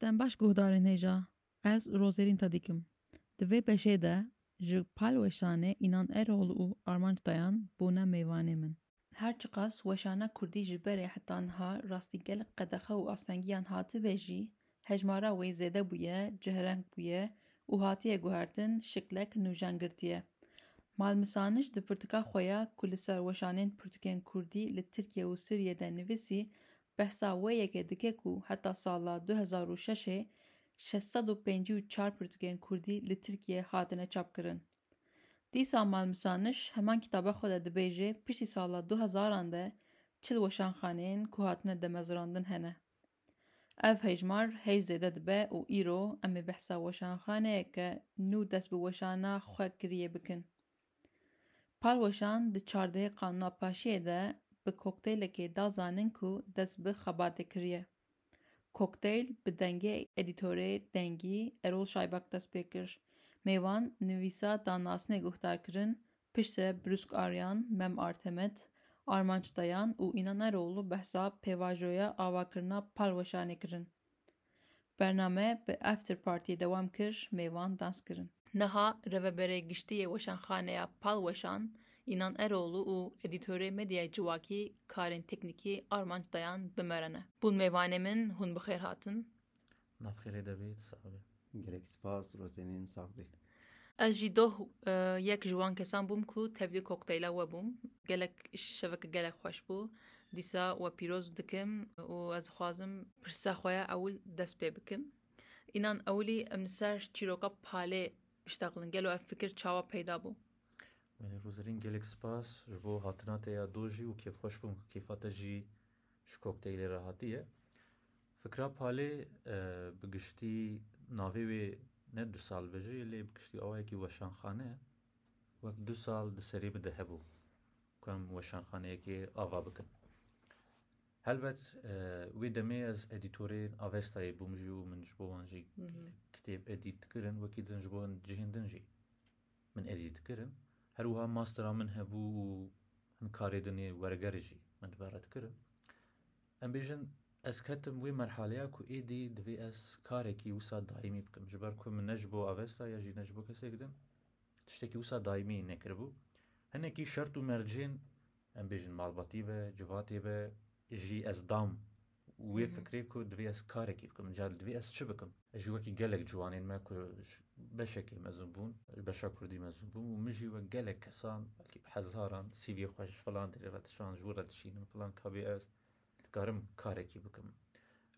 Dem baş guhdarên hêja. Ez Rozêrîn te dîkim. Di vê beşê de ji Pal Weşanê Înan Erol û Armanc Dayan bûne mêvanê min. Her çiqas weşana kurdî ji berê heta niha rastî gelek qedexe û astengiyan hatibe jî, hejmara wê zêde bûye, cehreng bûye û hatiye guhertin, şiklek nûjen girtiye. Mal Misanij di pirtika xwe ya ku li ser weşanên pirtûkên kurdî li Tirkiye û Sûriye de nivîsî, Behsa wê yekê dike ku heta sala du hezar û şeşê şeş sed û pêncî û çar pirtûkên kurdî li Tirkiyeyê hatine çapkirin. Dîsa Malmisaniş heman kitaba xwe de dibêje piştî sala du hezaran de çil weşanxaneyên ku hatine demezirandin hene. Ev hejmar hêj zêde dibe û îro em ê behsa weşanxaneyeke nû dest bi weşana xwe kiriyê bikin. Palweşan di çardehê Qanûna Paşiyê de bi kokteylekê da zanin ku dest bi xebatê kiriye. Kokteyl bi dengê edîtorê Dengî Erol Şaybak dest pê kir. Mêvan nivîsa da nasnê guhdar kirin, piştre Brûsk Aryan, Mem Artemet, Armanc Dayan û Înan Eroğlu behsa pêvajoya avakirina Palweşanê kirin. Bername bi After Partyê dewam kir, mêvan dans kirin. Niha Rêveberê Giştî yê Weşanxaneya Palweşan Înan Eroğlu û Edîtorê Medyayê Civakî Karên Teknîkî Armanc Dayan bi me re ne. Bûn mêvanê min, hûn bi xêr hatin. Navxêrê de bît, sağ bî. Gelek spas rozenên sag be. Ez jî doh yek ji wan kesan bûm ku tevlî kokteyla we bûm. Gelek şeveke gelek xweş bû. Dîsa we pîroz dikim û ez dixwazim pirsa xwe ya ewil dest pê bikim. Înan ewilî em li ser çîroka Palê biştexilin. Gelo ev fikir çawa peyda bû? Belê Rozenên gelek spas ji bo hatina te ya doh jî û kêfxweş bûm ku kêfa te jî Ji kokteylê re hatiye. Fikra Palê bi giştî navê wê ne Dusalbe jî lê bi giştî awayekî weşanxane ye. Wek Dusal di serê bi de hebû ku em weşanxaneyekê ava bikin. Helbet wê demê ez edîtorê Avestayê bûm jî û min ji bo wan jî kitêb edît kirin wekî din ji bo cihên din jî. Min êdî dikirin. Her wiha mastera min hebû û hin karê din ê wergerê jî min dibe redkirin. Em bêjin ez ketim wê merhaleya ku êdî divê ez karekî wisa daîmî bikim. Ji ber ku min ne ji bo avesta ya jî ne ji bo kesekî din tiştekî wisa daîmî nekiribû. Hinekî şert û mercên em bêjin malbatî be, civatê be jî ez dam. Wê fikirê ku divê ez karekî bikim, ca divê ez çi bikim? Ez jî wekî gelek ciwanên me ku ji beşekê mezûn bûn, ji beşa kurdî mezûn bûm û min jî wek gelek kesan belkî bi hezaran CVyê xwe ji filan derê re dişand, ji wir re dişînim filan ka bê ez dikarim karekî bikim.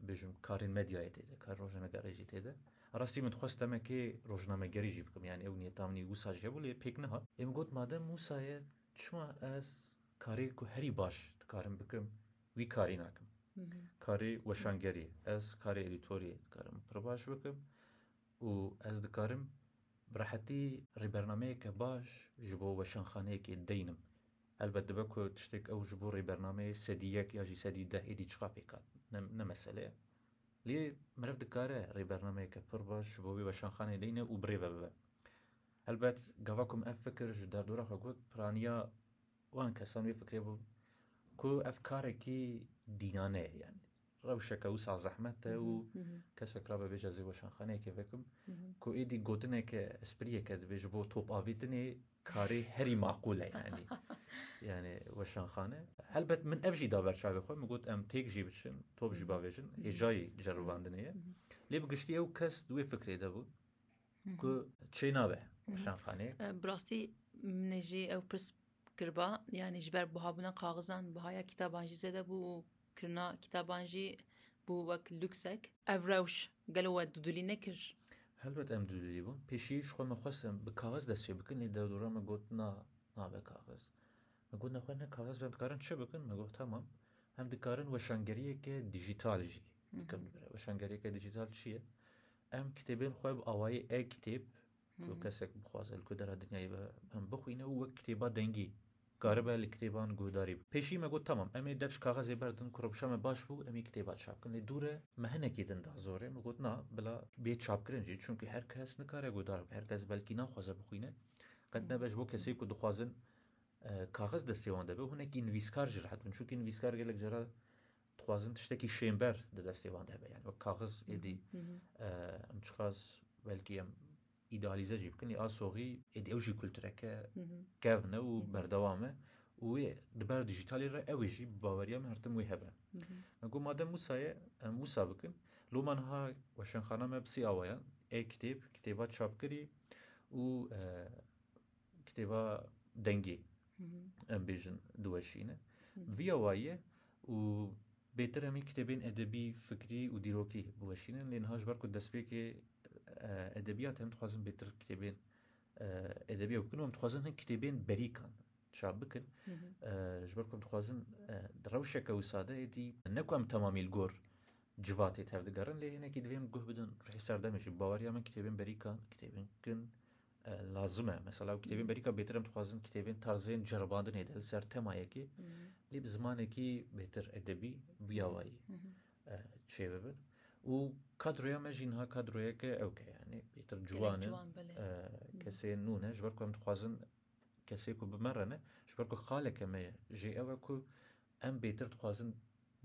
Bêjim karên medyayê tê de, karên rojnamegeriyê jî tê de. Rastî min dixwest demekê rojnamegerî jî bikim yanî ew niyeta min î wisa jî hebû lê pêk nehat. Ê min got madem wisa ye çima ez karê ku herî baş dikarim bikim Wî karî nakim. Karê weşangerî, ez karê edîtorî dikarim pir baş bikim û ez dikarim bi rehetî rê bernameyeke baş ji bo weşanxaneyekê deynim. Helbet dibe ku tiştêk ew ji bo rê bernameyê sedî yek ya jî sedî deh êdî çiqa pêk hat ne mesele ye. Lê meriv dikare rê bernameyeke pir baş ji bo wê weşanxaneyê deyne û bi rê ve bibe. Helbet gava ku min ev fikir ji derdora xwe got piraniya Wan kesan wê fikrê bûn ku ev karekî dînane ye yanî rewşeke wisa zehmet e û kesek rabe bêje ez ê weşanxaneyekê vekim ku êdî gotineke espriyeke dibe ji bo top avêtinê karê herî maqûl e yanî yanî weşanxane. Helbet min ev jî da ber çavê xwe min got em têk jî biçin top jî bavêjin hêjayî ceribandinê ye. Lê bi giştî ew kes di wê fikrê de bû. ku çê nabe weşanxanê. Bi rastî min jî ew pirs kirba yanî ji ber bihabûna kaxizan bihaya kîtaban jî zêde bû û kirina kîtaban jî bû wek lûksek. Ev rewş gelo we dudulî nekir? Helbet em dudulî bûn. Pêşî ji xwe min xwest em bi kaxiz dest pê bikin lê dewdora min got na nabe kaxiz. Min got nexwe ne kaxiz em dikarin çi bikin? Min got tamam em dikarin weşangeriyeke dijîtal jî bikin li vir e. Weşangeriyeke dijîtal çi ye? Em kitêbên xwe bi awayê e-kitêb ku kesek bixwaze li kudera dinyayê be him bixwîne û wek kitêba dengî karibe li kitêban guhdarî be. Pêşî me got tamam em ê dev ji kaxezê berdin ku rewşa me baş bû em ê kitêba çap bikin lê dûr e me hinekî din da zorê min got na bila bê çapkirin jî çimkî her kes nikare guhdar bibe her kes belkî naxwaze bixwîne qet ne be ji bo kesê ku dixwazin kaxiz destê wan de be û hinekî nivîskar jî rehet bin çimkî nivîskar gelek cara Dixwazin tiştekî şênber di destê wan de hebe yani wek kaxiz êdî em çiqas belkî em îdealîze jî bikin ya soxî êdî ew jî kultureke kevn e û berdewam e û wê di ber dijîtalê re ew jî bi baweriya min her tim wê hebe. Me got madem Musa ye em Musa bikin. Lo me niha weşanxana me bi sê awayan ê kitêb, kitêba çapkirî û Kitêba dengê em bêjin diweşîne. Viya wa ye û bêtir em ê kitêbên edebî, fikrî û dîrokî biweşînin. Lê niha ji ber ku destpêkê edebiyat em dixwazin bêtir kitêbên edebiya bikin û em dixwazin hin kitêbên berîkan çap bikin. Ji ber ku em dixwazin di rewşeke wisa de êdî ne ku em temamî li gor civatê tevdigerin lê hinekî divê em guh bidin ruhê serdemê jî. Bi baweriya min kitêbên berîkan, kitêbên kin Lazim e. Mesela kitêbên berîka bêtir em dixwazin kitêbên tarzên ceribandinê de li ser temayekî lê bi zimanekî bêtir edebî biyawayî çê bibin. û kadroya me jî niha kadroyeke ew ke yanî bêtir ciwan in kesên nû ne ji ber ku em dixwazin kesê ku bi me re ne ji ber ku xaleke me ye jê ew e ku Em bêtir dixwazin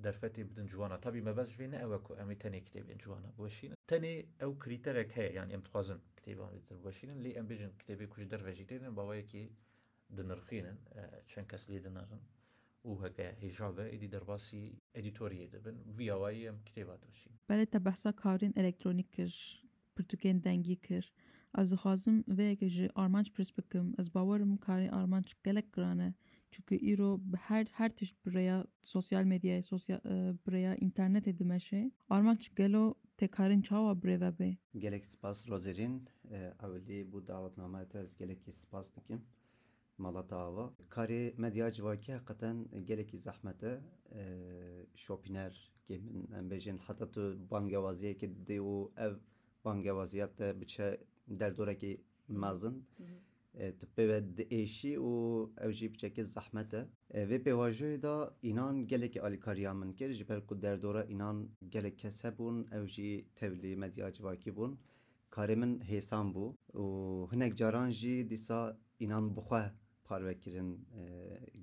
derfetê bidin ciwanan. Tabî mebest ji vê ne ew e ku em ê tenê kitêbên ciwanan biweşînin. Tenê ew krîterek heye yanî em dixwazin kitêban bêtir biweşînin. Lê em bêjin kitêbê ku ji derve jî têne bawayekî dinirxînin, çend kes lê dinarin û heke hêja be êdî derbasî edîtoriyê dibin. Bi vî awayî em kitêba diweşînin. Belê te behsa karên elektronîk kir. Pirtûkên dengî kir. Ez dixwazim vê yekê ji armanc pirs bikim. Ez bawer im karê armanc gelek giran e. Çunku îro bi her her tişt bi rêya sosyal medyayê, sosya bi rêya înternetê dimeşê. Armanc gelo tê karin çawa bi rê ve bê? Gelek spas Rozerîn. Ewilî bo dawetnameya te ez gelekî spas dikim. Malata Ava, Karê medya civakî heqeten gelekî zehmet e. Şopîner kê min em bêjin heta tu bangewaziyekê didî û ev bangewaziya te biçe derdorekî mezin tu pê ve diêşî û ew jî biçekî zehmet e. Vê pêvajoyê de înan gelekî alîkariya min kir ji ber ku derdora înan gelek kes hebûn ew jî tevlî medya civakî bûn. Karê min hêsan bû û hinek caran jî dîsa înan bi xwe parve kirin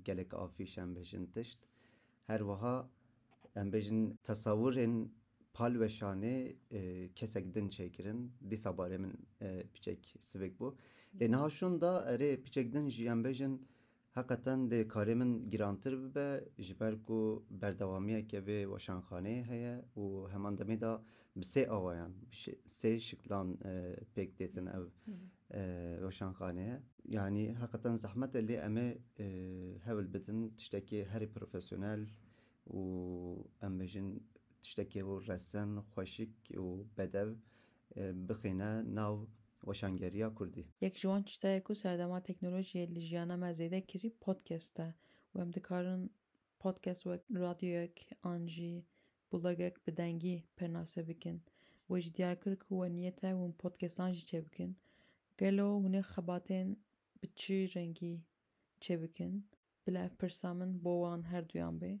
gelek afîş em bêjin tişt. Her wiha em bêjin tesawurên pal weşanê kesek din çêkirin. Dîsa barê min piçek sivik bû. Lê niha şûnda erê piçek din jî em bêjin Heqeten dê karê min girantir bibe ji ber ku berdewamiyeke vê weşanxaneyê heye û heman demê de bi sê awayan, bi sê şiklan pêk têtin ev weşanxaneye. Yanî heqeten zehmet e lê em ê hewl bidin tiştekê herî profesyonel û em bêjin tiştekê resen, xweşik û bedew bixîne nav weşangeriya kurdî. Yek ji wan tişta ye ku serdema teknolojiyê li jiyana me zêde kirî podcast e û em dikarin podcast wek radyoyek an jî blogek bi dengî pênase bikin. Wê jî diyar kir ku we niyet e hûn podcastan jî çêbikin. Gelo hûnê xebatên bi çi rengî çêbikin? Bila ev pirsa min bo wan herduyan bê.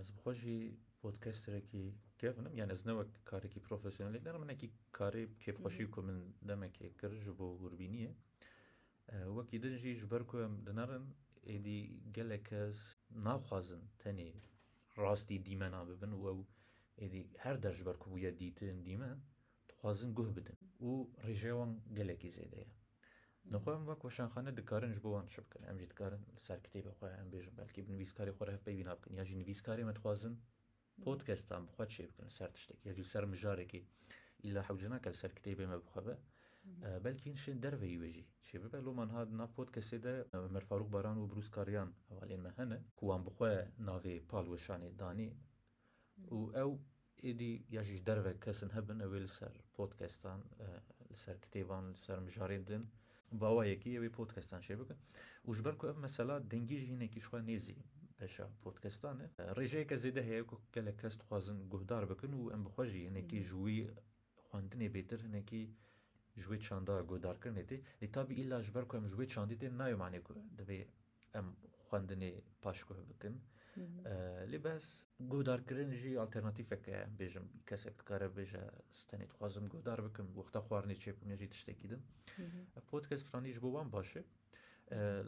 Ez bi xwe jî podcasterekî kevn im. Yanî ez ne wek karekî profesyonel dît nerim. Hinekî karê bi kêfxweşî ku min demekê kir ji bo hûrbîniyê. Wekî din jî ji ber ku em di nerin êdî gelek kes naxwazin tenê rastî dîmena bibin û ew êdî her der ji ber ku bûye dîtin dîmen Dixwazin guh bidin û rêjeya wan gelekî zêde ye. Li xwe em wek weşanxane dikarin ji bo wan çi bikin? Em jî dikarin li ser kitêbê xwe em bêjin belkî bi nivîskarê xwe re hevpeyvîna bikin ya jî nivîskarê me dixwazin podkestan bi xwe çêbikin li ser tiştekî ya jî li ser mijarekî. Îlla hewce nake li ser kitêbê me bi xwe be. Belkî hin şên derve yî wê jî çêbibe. Loma niha di nav podkesê de Omer Farûk Baran û Brûs Kariyan hevalên me hene ku wan bi xwe navê Pal Weşanê danî. û ew êdî ya jî ji derve kes in hebin ew ê li ser podcastan, li ser kitêban, li ser mijarên din bawa yekê ye wê podcastan çêbikin û ji ber ku ev mesela dengî jî hinekî ji xwe nêzî beşa podcastan e rêjeyeke zêde heye ku gelek kes dixwazin guhdar bikin û em bi xwe jî hinekî ji wî xwendinê bêtir hinekî ji wê çanda guhdarkirinê tê lê tabî îlla ji ber ku em ji wê çandê tên nayê manê ku divê Em xwendinê paşguh bikin. Lê behs guhdarkirin jî alternatîfek e. Em bêjim kesek dikare bêje ez tenê dixwazim guhdar bikim. Wexta xwarinê çêbûm ya jî tiştekî din. Ev podcast filanî ji bo wan baş e.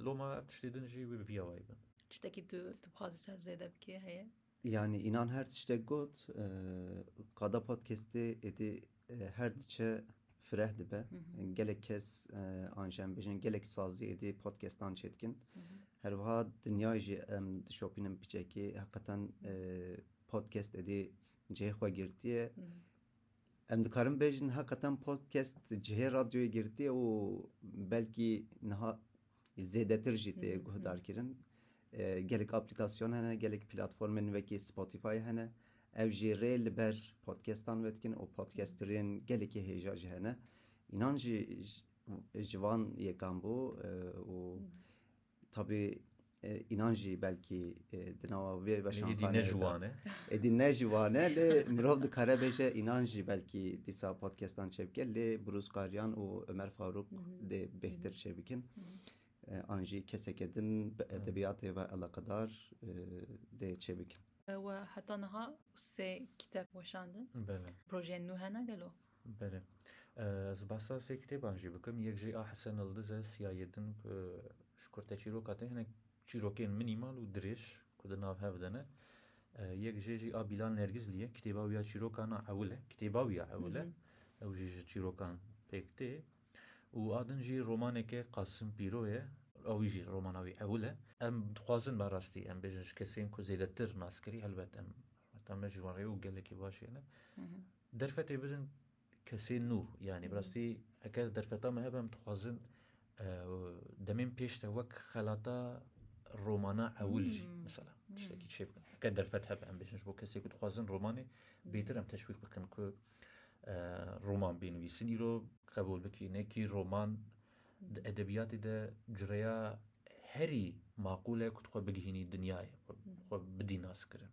Loma ev tiştê din jî wê bi vî awayî bin. Tiştekî tu dixwazî ser zêde bikê heye? Yanî înan her tiştek got qada podcastê êdî her diçe fireh dibe. Gelek kes an jî em bêjin gelek sazî êdî podcastan çêdikin. Her wiha dinyayê jî em dişopînin piçekê heqetan podcast êdî cihê xwe girtiye. Em dikarin bêjin heqetan podcast cihê radyoyê girtiye û belkî niha Zêdetir jî tê guhdarkirin. Gelek aplîkasyon hene, gelek platformên wekî Spotify hene. Ew jî rê li ber podcastan ve dikin û podcasterên gelekî hêja jî hene. Înan jî ji van yekan bû û tabî înan jî belkî Di nava vê veşanxaneyê ne ji wan e. Êdî ne ji wan e lê mirov dikare bêje înan jî belkî dîsa podcastan çêbike lê Birûz Qariyan û Ömer Farûk dê bêhtir çêbikin. An jî keseke din bi edebiyatê ve eleqedar dê çêbikin. We heta niha sê kiteb weşandin. Belê. Projeyên nû hene gelo? Belê. Ez basa sê kitêban jî bikim. Yek jî a Hesen Ildiz e, Siyayê Din ji kurteçîroka te hinek Çîrokên minimal û dirêj ku di nav hev de ne. Yek jê jî a Bîlal Nergizlî ye. Kitêba wî ya Çîrokan a ewil e. Kitêba wî ya ewil e. Ew jî ji çîrokan pêk tê. Û a din jî romaneke Qasim Pîro ye. Ew wî jî romana wî ewil e. Em dixwazin ba rastî em bêjin ji kesên ku zêdetir nas kirî helbet em heta me ji wan re û gelekî baş hene derfetê bidin kesên nû yanî bi rastî heke di derfeta me hebe em dixwazin demên pêş de wek xelata romana ewil mesela tiştekî çê bikin heke derfet hebe em bêjin ji bo kesê ku dixwazin romanê bêtir em teşwîq bikin ku roman bênivîsin îro qebûl bikî nekî roman di edebiyatê de cureya herî maqûl e ku tu xwe bigihînî dinyayê xwe bidî naskirin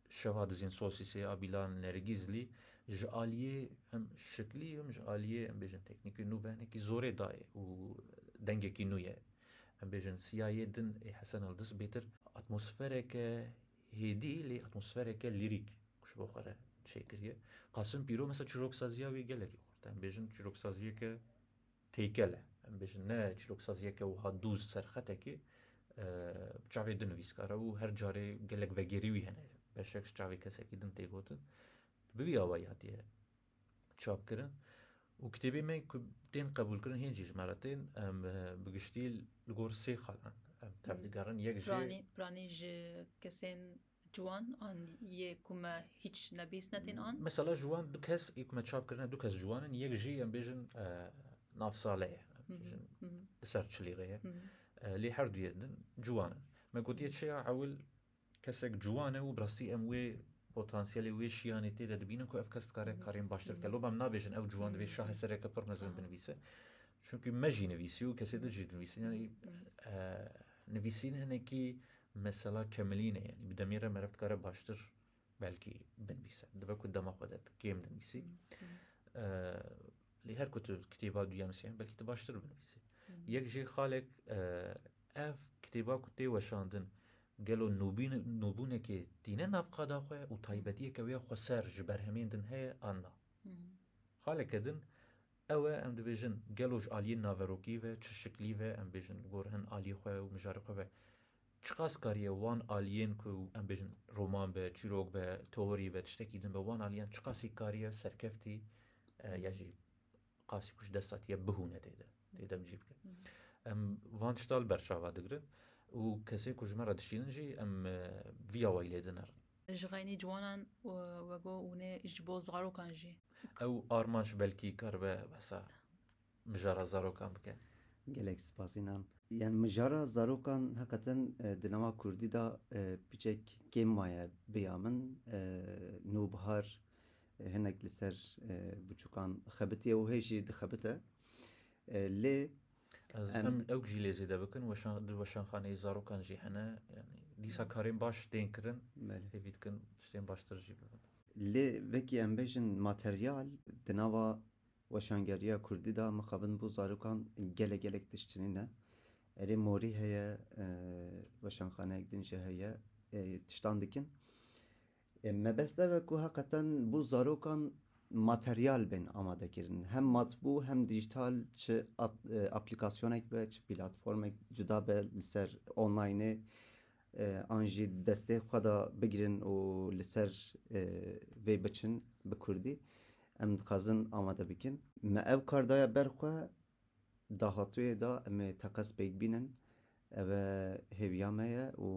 Şeva dizîn sosîsê a Bîlal Nergîzlî ji aliyê him şiklî him ji aliyê em bêjin teknîkê nû behnekî zorê dayê û dengekî nû ye. Em bêjin siyayê din ê Hesen Ildis bêtir atmosfereke hêdî lê atmosfereke lîrîk ji bo xwe re çêkiriye. Qasim Pîro mesela çîroksaziya wî gelekî xurt e. Em bêjin çîroksaziyeke Têkel e, em bêjin ne çîroksaziyeke wiha dûz ser xetekê bi çavê du nivîskar e û her carê gelek vegêrî wî hene, beşek ji çavê kesekî din tê gotin. Bi vî awayî hatiye çapkirin û kitêbê me ku tên qebûlkirin hê jî ji me re tên. Em bi giştî li gor sê xalan em tev digerin. Yek jî. Piranî ji kesên Ji wan an yê ku me hîç nebîst netên an. Mesela ji wan du kes yê ku me çap kirine du kes ji wan in, yek jî em bêjin nav sale ye, em bêjin li ser çilî re ye. Lê her du yên din ci wan in. Me gotiye çiya ewil kesek ci wan e û bi rastî em wê potansiyelê wê şiyanê tê de dibînin ku ev kes dikare karên baştir bike. Loba em nabêjin ew ci wan divê şahesereke pir mezin binivîse. Çunkî me jî nivîsî û kesê din jî dinivîsîn. Nivîsîn hinekî mesela kemilîn e yanî bi demê re meriv dikare baştir belkî binivîse. Dibe ku dema xwe de tu kêm dinivîsî. Lê her ku tu kitêba duyan û sêyan belkî tu baştir binivîsî. Yek jê xalek ev kitêba ku tê weşandin gelo nûbûnekê tîne nav qada xwe û taybetiyeke wê ya xweser ji berhemên din heye an na. Xaleke din Ew e em dibêjin gelo ji aliyên naverokî ve çi şiklî ve em bêjin gor hin aliyê xwe û mijarê xwe ve çiqas kariye wan aliyên ku em bêjin roman be, çîrok be, teorî be, tiştekî din be wan aliyan çiqasî kariye serkeftî ya jî qasî ku ji desta tiye bihûne tê de tê de bi cî bike. Em van tişta li ber çava digirin û kesên ku ji me re dişînin jî em vî awayî lê dinerin. Ji xeynî ciwanan wego û nê ji bo zarokan jî. Ew armanc belkî karibe behsa mijara zarokan bike. Gelek spas înan. Yan mijara zarokan heqeten di nava kurdî de piçek kêm maye bi ya min. Nobihar hinek li ser biçûkan xebitiye û hê jî dixebite. Lê Ez em ew jî lê zêde bikin weşan di weşanxaneyê zarokan jî hene yani dîsa karên baş tên kirin hêvî dikin tiştên baştir jî bibin. Lê vekî em bêjin materyal di nava weşangeriya kurdî de mixabin bo zarokan gele gelek tişt çinî ne. Erê morî heye, weşanxaneyek din jî heye tiştan dikin. Mebest ev e ku heqeten bo zarokan materyal bên amadekirin. Hem matbu hem dijital çi aplîkasyonek be, çi platformek cuda be li ser onlaynê an jî di destê xwe de bigirin û li ser vê biçin bi kurdî em dixwazin amade bikin. Me ev kar daye ber xwe dahatûyê de em ê teqez pêk bînin. Ev e hêviya me ye û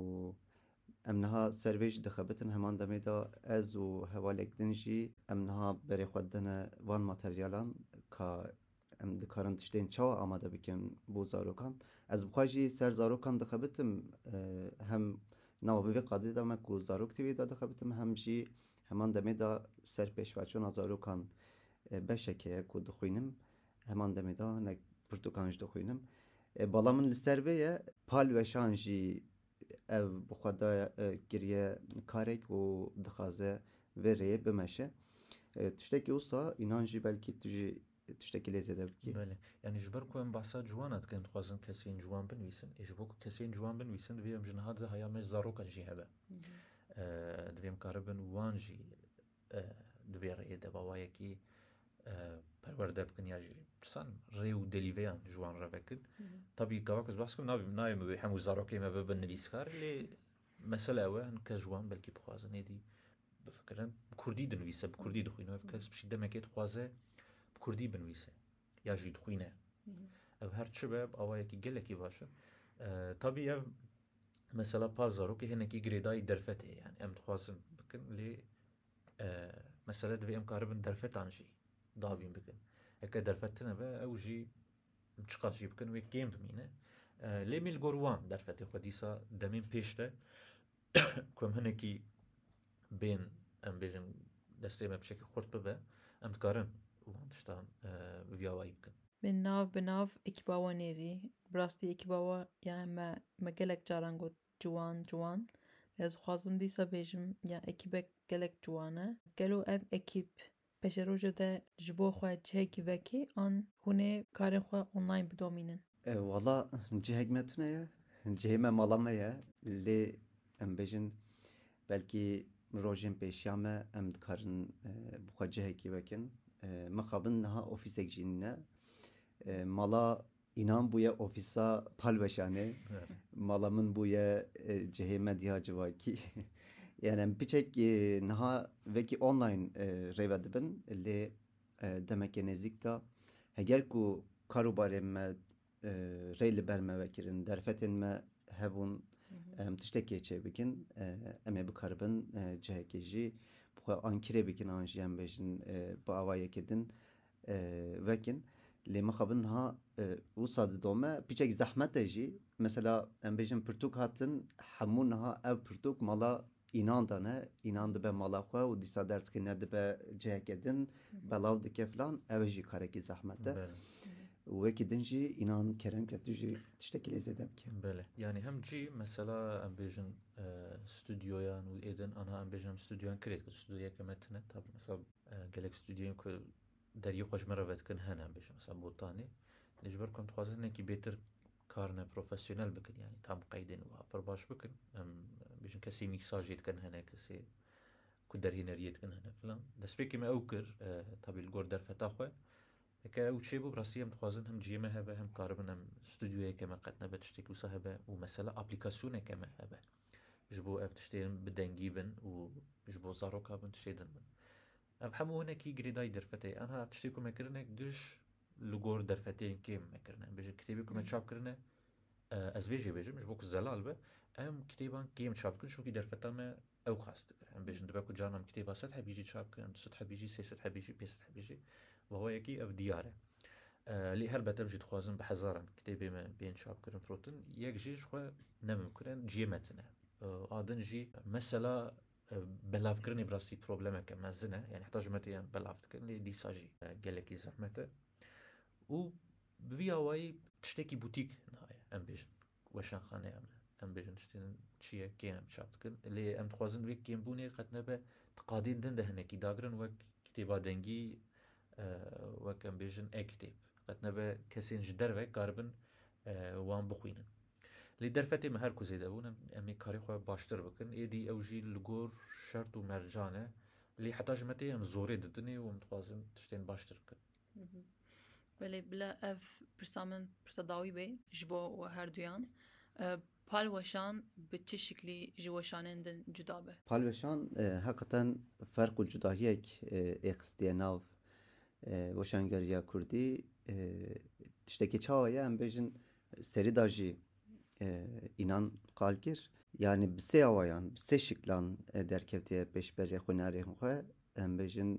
em niha ser vê jî dixebitin. Heman demê de ez û hevalek din jî em niha berê xwe didine van materyalan ka em dikarin tiştên çawa amade bikin bo zarokan. Ez bi xwe jî ser zarokan dixebitim. Hem nawa bi vê qadê de me ku zarok tê wê de dixebitim hem jî heman demê de ser pêşveçûna zarokan beşekê ye ku dixwînim. Heman demê de hinek pirtûkan jî dixwînim. Bala min li ser vê ye. Pal weşan jî ev bi xwe da kiriye karek û dixwaze vê rêyê bimeşe. Tiştekî wisa înan jî belkî tu jî tiştekî lê zêde bikî. Belê. Yanî ji ber ku em behsa ciwana dikin dixwazin kesên ciwan binivîsin. Ê ji bo ku kesên ciwan binivîsin divê em ji niha de haya me ji zarokan jî hebe. Divê em karibin wan jî Di vê rêyê de bawayekî perwerde bikin ya jî pisan rê û delîveyan ji wan re vekin. Tabî gava ku ez behs kirim nabî nayê min wê hemû zarokên me bibin nivîskar lê mesele ew e hin kes ji wan belkî bixwazin êdî bifikirin bi kurdî dinivîse, bi kurdî dixwîne. Ev kes piştî demekê dixwaze bi kurdî binivîse ya jî dixwîne. Ev her çi be bi awayekî gelekî baş e. Tabî ev Mesela par zarokê hinekî girêdayî derfetê yani em dixwazin bikin lê mesela divê em karibin derfetan jî dabîn bikin. Heke derfet tine be ew jî çiqas jî bikin wê kêm bimîne. Lê mîl gor wan derfetê xwe dîsa demên pêş de ku em hinekî bên em bêjin destê me bi şekî xurt bibe em dikarin wan tiştan bi vî awayî bikin. Min nav bi nav ekîba we nêrî. Bi rastî ekîba we ya me me gelek caran got ciwan ciwan lê ez dixwazim dîsa bêjim ya ekîbek gelek ciwan e. Gelo ev ekîb Pêşeroja te ji bo xwe cihekî vekê an hûn ê karên xwe online bidomînin? Wala cihek me tune ye. Cihê me mala me ye. Lê em bêjin belkî rojên pêşiya me em dikarin bi xwe cihekî vekin. Mixabin niha ofîsek jî nîne. Mala Înan bûye ofîsa Palweşanê. Mala min bûye cihê me dîya civakî. Yan em piçek niha vekî online rêve dibin lê demekê nêzîk de heger ku karûbarên me rê li ber me vekirin, derfetên me hebûn em tiştekê çê bikin em ê bikaribin cihekê jî bi xwe an kirê bikin an jî em bêjin bi awa yekê din vekin lê mixabin niha wisa didome piçek zehmete jî mesela em bêjin pirtûk hatin hemû niha ev pirtûk mala înan de ne înan dibe mala xwe û dîsa derdikirine dibe ciheke din belav dike filan ew jî karekî zehmet e wekî din jî înan kerem ke tu jî tiştekî lê zêde bike Belê yanî hem cî mesela em bêjin studyoyan û êdin anha em bêjin em studyoyan kirêt studyoyeke me tune tab mesela Gelek studyoyên ku deriyê xwe ji me re vedikin hene, bêjin mesela Botanê. Lê ji ber ku em dixwazin hinekî bêtir karine profesyonel bikin yanî tam qeydên wiha pir baş bikin. Em bêjin kesê mîksajê dikin hene, kesê ku derhêneriyê dikin hene filan. Destpêkê me ew kir tabî li gor derfeta xwe. Heke ew çêbû bi rastî em dixwazin hem cihê me hebe hem karibin em studyoyeke me qet nebe tiştekî wisa hebe û mesela aplîkasyoneke me hebe. ji bo ev tiştê bi dengî bin û ji bo zaroka bin tiştê din bin. Ev hemû hinekî girêdayî derfetê ye. Anha tiştê ku me kirine giş li gor derfetiyên kêm me kirine. Em bêjin kitêbê ku me çap kirine ez vê jê bêjim ji bo ku zelal be em kitêban kêm çap dikin çunkî derfeta me ew qas dikir. Em bêjin dibe ku carna em kitêba sed hebî jî çap kirin, du sed hebî jî, sê sed hebî jî, pênc sed hebî jî. Bi hawayekî ev diyar e. Lê her bedev jî dixwazin bi hezaran kitêbê me bên çapkirin firotin, yek jî ji xwe ne mimkun e, cihê me tune. A din jî mesela belavkirinê bi rastî problemeke mezin e, yanî heta ji me têya belav dikin lê dîsa jî gelekî zehmet e û bi vî awayî tiştekî bûtîk nayê em bêjin. Weşanxaneya me, em bêjin tiştên din çi ye, kêm em çap dikin. Lê em dixwazin wê kêmbûnê qet nebe, di qadên din de hinekî dagirin wek kitêba dengî, wek em bêjin e-kitêb. Qet nebe kesên ji derve karibin wan bixwînin. Lê derfetê me her ku zêde bûn, em em ê karê xwe baştir bikin. Êdî ew jî li gor şert û mercan e. Lê heta ji me tê em zorê didinê û em dixwazin tiştên baştir bikin. Belê bila ev pirsa min pirsa dawî bê ji bo we herduyan. Palweşan bi çi şiklî ji weşanên din cuda be? Palweşan heqeten ferq û cudahiyek ê xistiye nav weşangeriya kurdî. Tiştekî çawa ye em bêjin serî da jî înan qal kir. Yanî bi sê awayan, bi sê şiklan derkevtiye pêşberî xwînarên xwe Em bêjin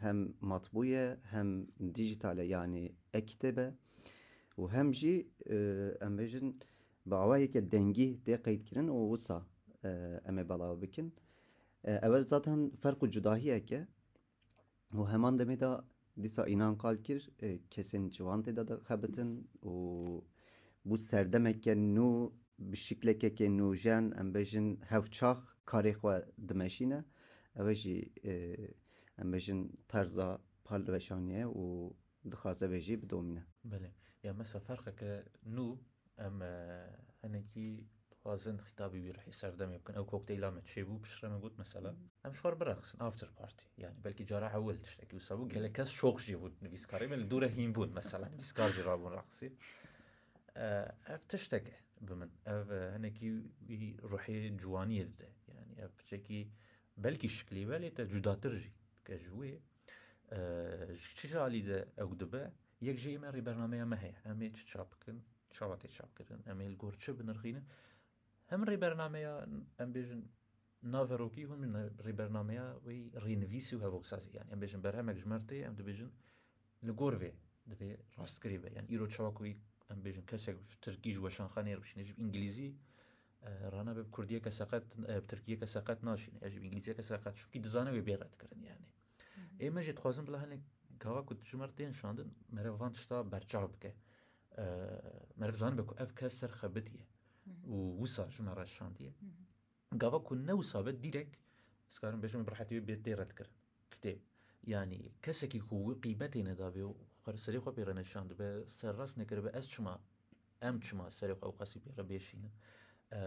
hem matbû ye hem dîjîtal e yanî e-kîtêb e û hem jî em bêjin bi awayeke dengî tê qeydkirin û wisa em ê belav bikin. Ew zaten ferq û cudahiyek e û heman demê de Dîsa înan qal kir kesên ciwan tê de dixebitin û bû serdemeke nû, bi şiklekekê nûjen em bêjin hewçax karê xwe dimeşîne. Ewe jî em bêjin terza palweşaniyê ye û dixwaze vê jî bidomîne. Belê, ya mesa ferqeke nû Em hinekî dixwazin xîtabî wî rihî serdemê bikin. Ew kokteyla me çê bû, piştre min got mesela. Em ji xwe biraxistin after party. Yanî belkî cara ewil tiştekî wisa bû. Gelek kes şox jî bûn nivîskarê me li dûre hîn bûn mesela nivîskar jî rabûn raxisî. Ev tiştek e bi min. Ev hinekî wî ruhê ciwaniyê dide. Yanî ev piçekî belkî şiklî be lê te cudatir jî dike ji wê. Ji çi alî de ew dibe? Yek jî me rê bernameya me heye. Em ê çi çap bikin, çawa tê çapkirin, em ê li gor çi binirxînin. Him rê bernameya em bêjin naverokî hûn rê bernameya wê rênivîsî û hevoksazî yanî em bêjin berhemek ji me re tê em dibêjin li gor vê divê rastkirî be. Yanî îro çawa ku em bêjin kesek bi tirkî ji weşanxaneyê re bişîne ji îngilîzî rana be bi kurdiyeke seqet bi tirkiyeke seqet naşîne ya ji îngilîziyeke seqet çunkî dizane wê bê redkirin yanî. Ê me jî dixwazin bila hinek gava ku ji mer tên şandin meriv van tişta berçav bike. Meriv zanibe ku ev kes ser xebit ye û wisa ji me re şandiye. Gava ku ne wisa be dîrek ez karim bêjim bi rehetî bê tê redkirin. Kitêb yanî kesekî ku wî qîmetê nedabê û xwe serê xwe pê re neşandibe serrast nekiribe ez çima Em çima serê xwe û qesî pê re bêşînin?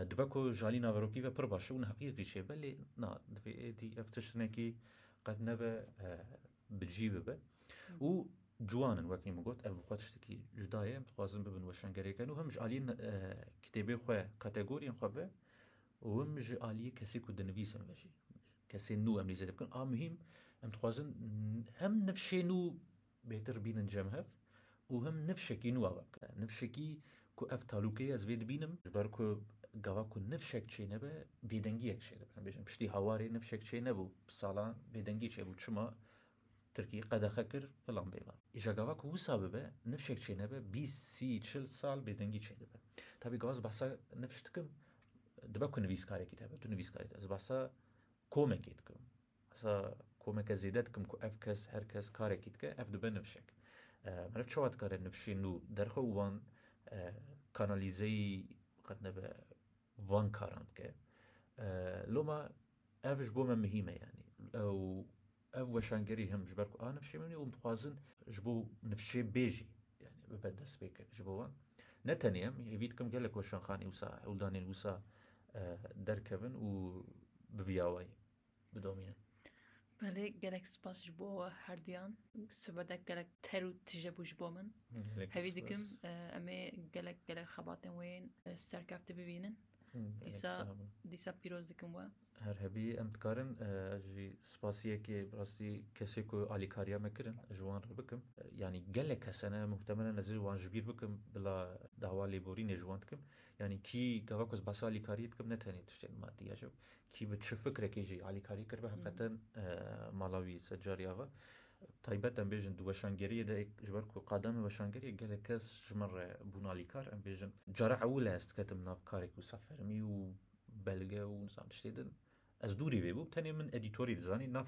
Dibe ku ji alî naverokî ve pir baş e û neheqîq jî çêbe lê na, divê êdî ev tişt hinekî qet nebe bi cî bibe û ciwan in wekî min got ev bi xwe tiştekî cuda ye em dixwazin bibin weşangerêken û him ji aliyê kitêbê xwe kategoriyên xwe ve û him ji aliyê kesê ku dinivîsin ve jî kesên nû em lî zêde bikin a muhîm em dixwazin hem nifşê nû Bêtir bînin cem hev û him nifşekî nû ava bike. Nifşekî ku ev talûkeyê ez vê dibînim. Ji ber ku gava ku nifşek çê nebe bêdengiyek çê dibe. Em bêjin piştî hawarê nifşek çê nebû. Bi salan bêdengî çê bû. Çima Tirkiyê qedexe kir filan bêva. Îja gava ku wisa bibe nifşek çê nebe bîst, sî, çil sal bêdengî çê dibe. Tabî gava ez behsa nifş dikim dibe ku nivîskarekî hebe. Tu nivîskarî dibî. Ez behsa komekê dikim. Hesa komeke zêde dikim ku ev kes, her kes karekî dike, ev dibe nivşek. Meriv çawa dikare nivşê nû derxe û wan kanalîzeyî qet nebe van karan bike. Loma ev ji bo me mihîm e yanî ew ev weşangerî him ji ber ku a nivşê min û em dixwazin ji bo nivşê bê jî yanî bibe destpêk ji bo wan. Ne tenê em hêvî dikim gelek weşanxanê wisa hewldanên wisa derkevin û bi vî awayî. bidomînin. Belê gelek spas ji bo herduyan. Sibedek gelek ter û tije bû ji bo min. Hevî dikim em ê gelek gelek xebatên wê yên serkefte bibînin. Dîsa dîsa pîroz dikim we. Her hebî em dikarin ez jî spasiyekê bi rastî kesê ku alîkariya me kirin ez ji wan re bikim. Yanî gelek kes hene muhtemelen ez ê wan ji bîr bikim bila dawa lêborînê ji wan dikim. Yanî kî gava ku ez behsa alîkariyê dikim ne tenê tiştên madî ya ji Kî bi çi fikrekê jî alîkarî kiribe heqiqete mala wî ser carî ava. Taybet em bêjin di weşangeriyê de ji ber ku qademê weşangeriyê gelek kes ji min re bûn alîkar em bêjin cara ewil e ez diketim nav karê ku sefermî û belge û nizam tiştê din ez dûrî vê bûm tenê min edîtorî dizanî nav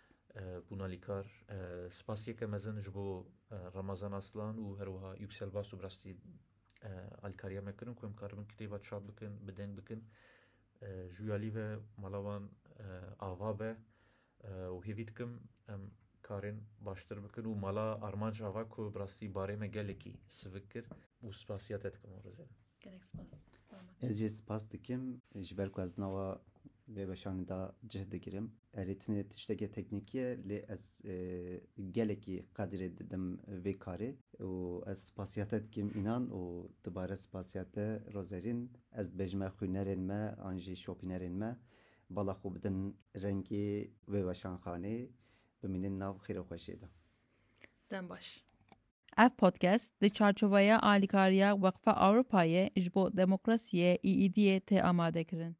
Bûna Lîkar, Spasiyeke mezin ji bo Ramazan Aslan û her wiha Yuksel Basu bi rastî alîkariya me kirin ku em karibin kitêba çap bikin, bi deng bikin. Ji wî alî ve mala wan ava be û hêvî dikim em karên baştir bikin û mala Armanc ava ku bi rastî barê me gelekî sivik kir û spasiya te dikim Rêzem. Gelek spas. Ez jî spas dikim ji ber ku ez nava vê weşanê de cih digirim. Erê tenê tişteke teknîkî ye lê ez gelekî qedrê didim vê karê û ez spasiya te dikim înan û dubare spasiya te Rozerîn ez dibêjime xwînerên me an jî şopînerên me bala xwe bidin rengê vê weşanxanê bimînin nav xêrê xweşê de. Dem baş. Ev podcast di çarçoveya alîkariya Weqfa Ewropayê ji bo Demokrasiyê, EED'ê, tê amadekirin.